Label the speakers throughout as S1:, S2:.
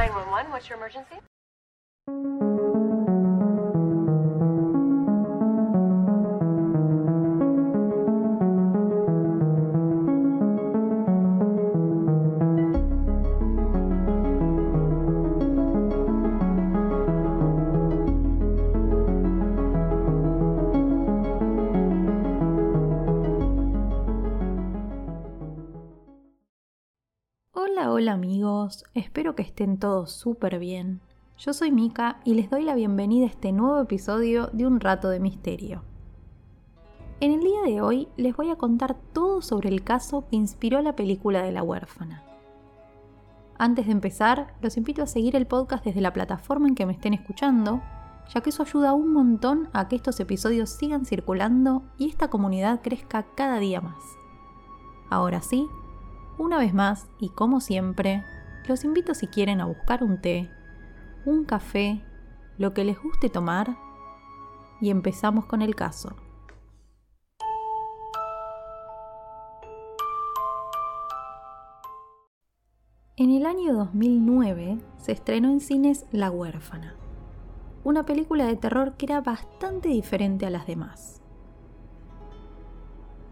S1: 911, what's your emergency?
S2: Hola, amigos, espero que estén todos súper bien. Yo soy Mika y les doy la bienvenida a este nuevo episodio de Un Rato de Misterio. En el día de hoy les voy a contar todo sobre el caso que inspiró la película de la huérfana. Antes de empezar, los invito a seguir el podcast desde la plataforma en que me estén escuchando, ya que eso ayuda un montón a que estos episodios sigan circulando y esta comunidad crezca cada día más. Ahora sí, una vez más, y como siempre, los invito si quieren a buscar un té, un café, lo que les guste tomar, y empezamos con el caso. En el año 2009 se estrenó en cines La huérfana, una película de terror que era bastante diferente a las demás.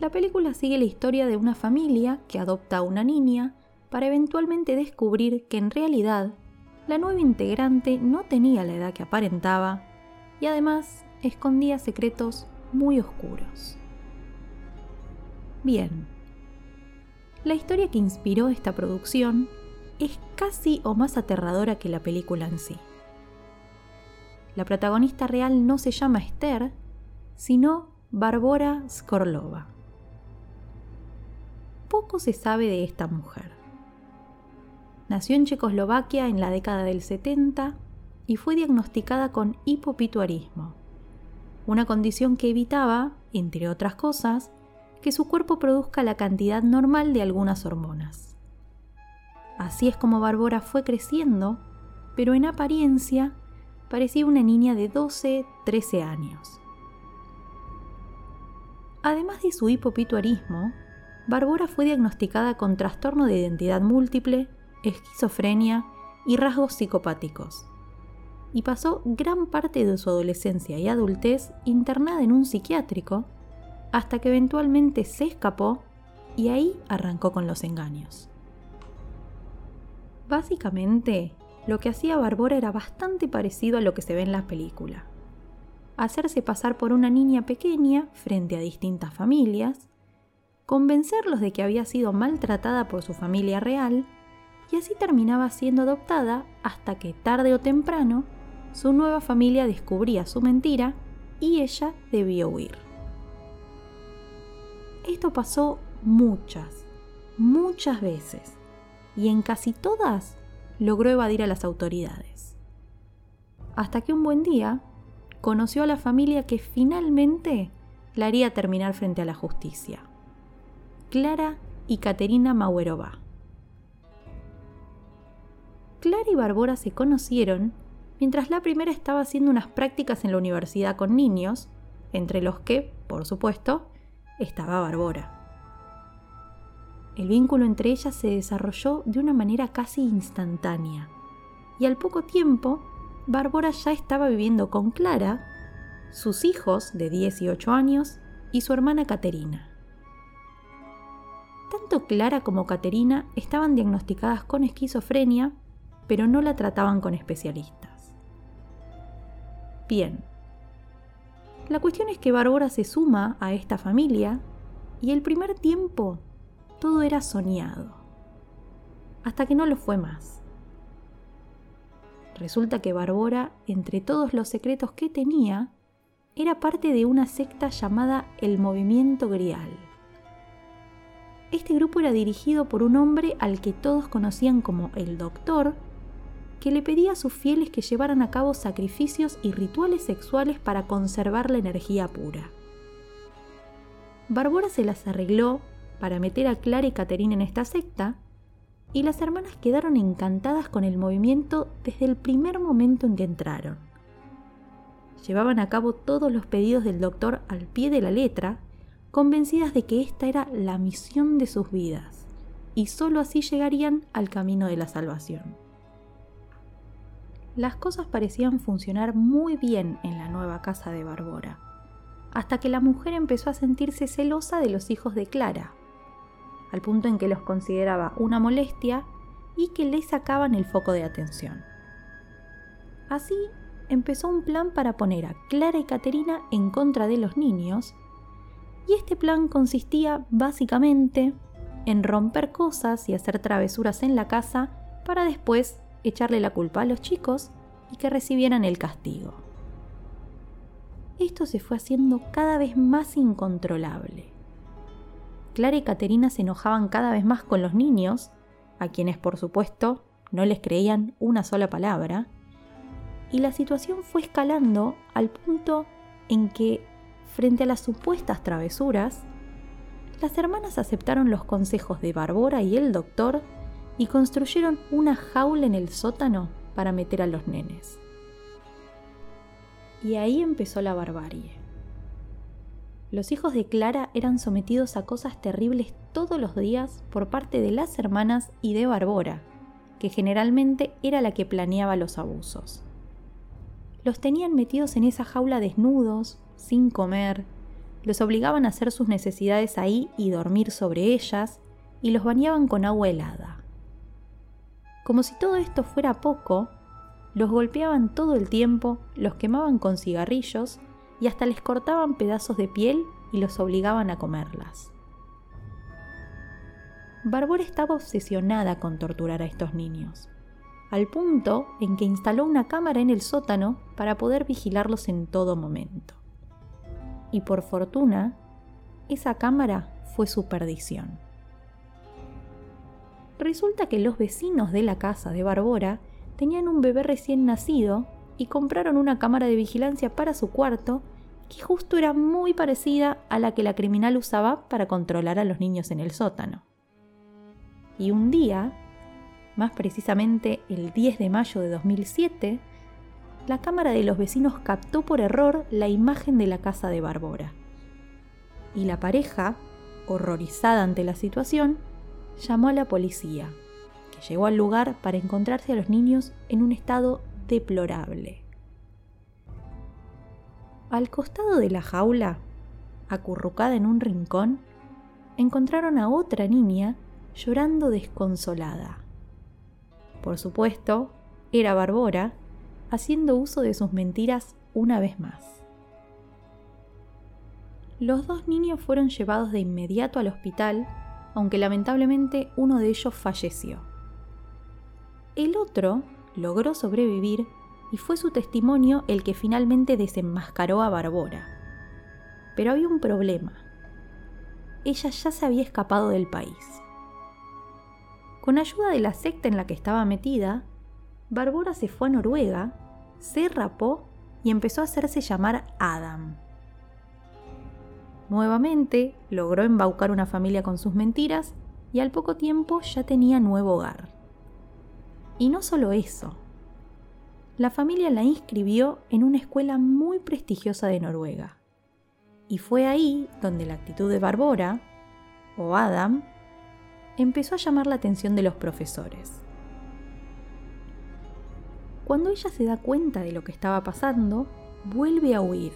S2: La película sigue la historia de una familia que adopta a una niña para eventualmente descubrir que en realidad la nueva integrante no tenía la edad que aparentaba y además escondía secretos muy oscuros. Bien, la historia que inspiró esta producción es casi o más aterradora que la película en sí. La protagonista real no se llama Esther, sino Barbora Skorlova poco se sabe de esta mujer. Nació en Checoslovaquia en la década del 70 y fue diagnosticada con hipopituarismo, una condición que evitaba, entre otras cosas, que su cuerpo produzca la cantidad normal de algunas hormonas. Así es como Bárbara fue creciendo, pero en apariencia parecía una niña de 12-13 años. Además de su hipopituarismo, Barbora fue diagnosticada con trastorno de identidad múltiple, esquizofrenia y rasgos psicopáticos. Y pasó gran parte de su adolescencia y adultez internada en un psiquiátrico, hasta que eventualmente se escapó y ahí arrancó con los engaños. Básicamente, lo que hacía Barbora era bastante parecido a lo que se ve en la película. Hacerse pasar por una niña pequeña frente a distintas familias, convencerlos de que había sido maltratada por su familia real y así terminaba siendo adoptada hasta que tarde o temprano su nueva familia descubría su mentira y ella debió huir. Esto pasó muchas, muchas veces y en casi todas logró evadir a las autoridades. Hasta que un buen día conoció a la familia que finalmente la haría terminar frente a la justicia. Clara y Caterina Mauerova. Clara y Barbora se conocieron mientras la primera estaba haciendo unas prácticas en la universidad con niños, entre los que, por supuesto, estaba Barbora. El vínculo entre ellas se desarrolló de una manera casi instantánea, y al poco tiempo, Barbora ya estaba viviendo con Clara, sus hijos de 18 años y su hermana Caterina. Tanto Clara como Caterina estaban diagnosticadas con esquizofrenia, pero no la trataban con especialistas. Bien. La cuestión es que Bárbara se suma a esta familia y el primer tiempo todo era soñado, hasta que no lo fue más. Resulta que Bárbara, entre todos los secretos que tenía, era parte de una secta llamada el Movimiento Grial este grupo era dirigido por un hombre al que todos conocían como el Doctor, que le pedía a sus fieles que llevaran a cabo sacrificios y rituales sexuales para conservar la energía pura. Barbora se las arregló para meter a Clara y Caterina en esta secta, y las hermanas quedaron encantadas con el movimiento desde el primer momento en que entraron. Llevaban a cabo todos los pedidos del doctor al pie de la letra, convencidas de que esta era la misión de sus vidas, y sólo así llegarían al camino de la salvación. las cosas parecían funcionar muy bien en la nueva casa de Barbora, hasta que la mujer empezó a sentirse celosa de los hijos de Clara, al punto en que los consideraba una molestia y que le sacaban el foco de atención. Así empezó un plan para poner a Clara y Caterina en contra de los niños, y este plan consistía básicamente en romper cosas y hacer travesuras en la casa para después echarle la culpa a los chicos y que recibieran el castigo. Esto se fue haciendo cada vez más incontrolable. Clara y Caterina se enojaban cada vez más con los niños, a quienes por supuesto no les creían una sola palabra, y la situación fue escalando al punto en que, frente a las supuestas travesuras, las hermanas aceptaron los consejos de Barbora y el doctor y construyeron una jaula en el sótano para meter a los nenes. Y ahí empezó la barbarie. Los hijos de Clara eran sometidos a cosas terribles todos los días por parte de las hermanas y de Barbora, que generalmente era la que planeaba los abusos. Los tenían metidos en esa jaula desnudos, sin comer, los obligaban a hacer sus necesidades ahí y dormir sobre ellas, y los bañaban con agua helada. Como si todo esto fuera poco, los golpeaban todo el tiempo, los quemaban con cigarrillos y hasta les cortaban pedazos de piel y los obligaban a comerlas. Barbora estaba obsesionada con torturar a estos niños al punto en que instaló una cámara en el sótano para poder vigilarlos en todo momento. Y por fortuna, esa cámara fue su perdición. Resulta que los vecinos de la casa de Barbora tenían un bebé recién nacido y compraron una cámara de vigilancia para su cuarto que justo era muy parecida a la que la criminal usaba para controlar a los niños en el sótano. Y un día, más precisamente el 10 de mayo de 2007, la cámara de los vecinos captó por error la imagen de la casa de Barbora. Y la pareja, horrorizada ante la situación, llamó a la policía, que llegó al lugar para encontrarse a los niños en un estado deplorable. Al costado de la jaula, acurrucada en un rincón, encontraron a otra niña llorando desconsolada. Por supuesto, era Barbora, haciendo uso de sus mentiras una vez más. Los dos niños fueron llevados de inmediato al hospital, aunque lamentablemente uno de ellos falleció. El otro logró sobrevivir y fue su testimonio el que finalmente desenmascaró a Barbora. Pero había un problema. Ella ya se había escapado del país. Con ayuda de la secta en la que estaba metida, Barbora se fue a Noruega, se rapó y empezó a hacerse llamar Adam. Nuevamente logró embaucar una familia con sus mentiras y al poco tiempo ya tenía nuevo hogar. Y no solo eso, la familia la inscribió en una escuela muy prestigiosa de Noruega. Y fue ahí donde la actitud de Barbora, o Adam, empezó a llamar la atención de los profesores. Cuando ella se da cuenta de lo que estaba pasando, vuelve a huir.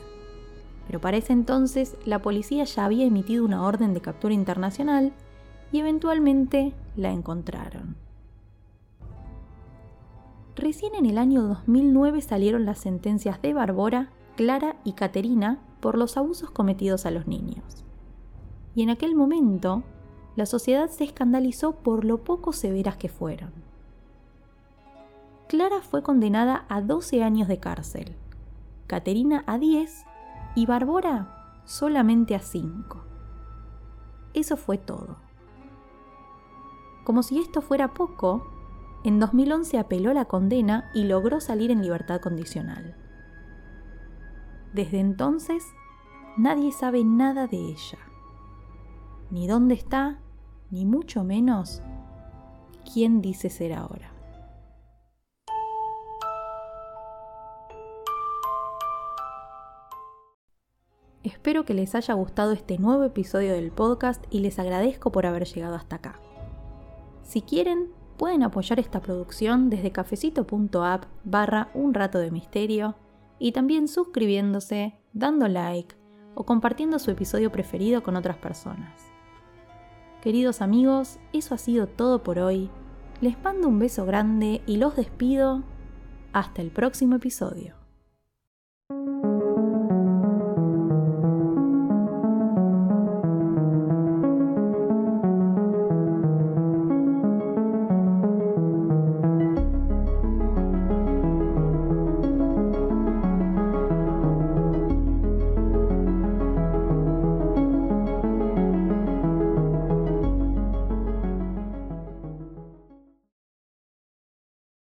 S2: Pero para ese entonces la policía ya había emitido una orden de captura internacional y eventualmente la encontraron. Recién en el año 2009 salieron las sentencias de Barbora, Clara y Caterina por los abusos cometidos a los niños. Y en aquel momento, la sociedad se escandalizó por lo poco severas que fueron. Clara fue condenada a 12 años de cárcel, Caterina a 10 y Barbora solamente a 5. Eso fue todo. Como si esto fuera poco, en 2011 apeló la condena y logró salir en libertad condicional. Desde entonces, nadie sabe nada de ella ni dónde está, ni mucho menos quién dice ser ahora. Espero que les haya gustado este nuevo episodio del podcast y les agradezco por haber llegado hasta acá. Si quieren, Pueden apoyar esta producción desde cafecito.app barra un rato de misterio y también suscribiéndose, dando like o compartiendo su episodio preferido con otras personas. Queridos amigos, eso ha sido todo por hoy. Les mando un beso grande y los despido. Hasta el próximo episodio.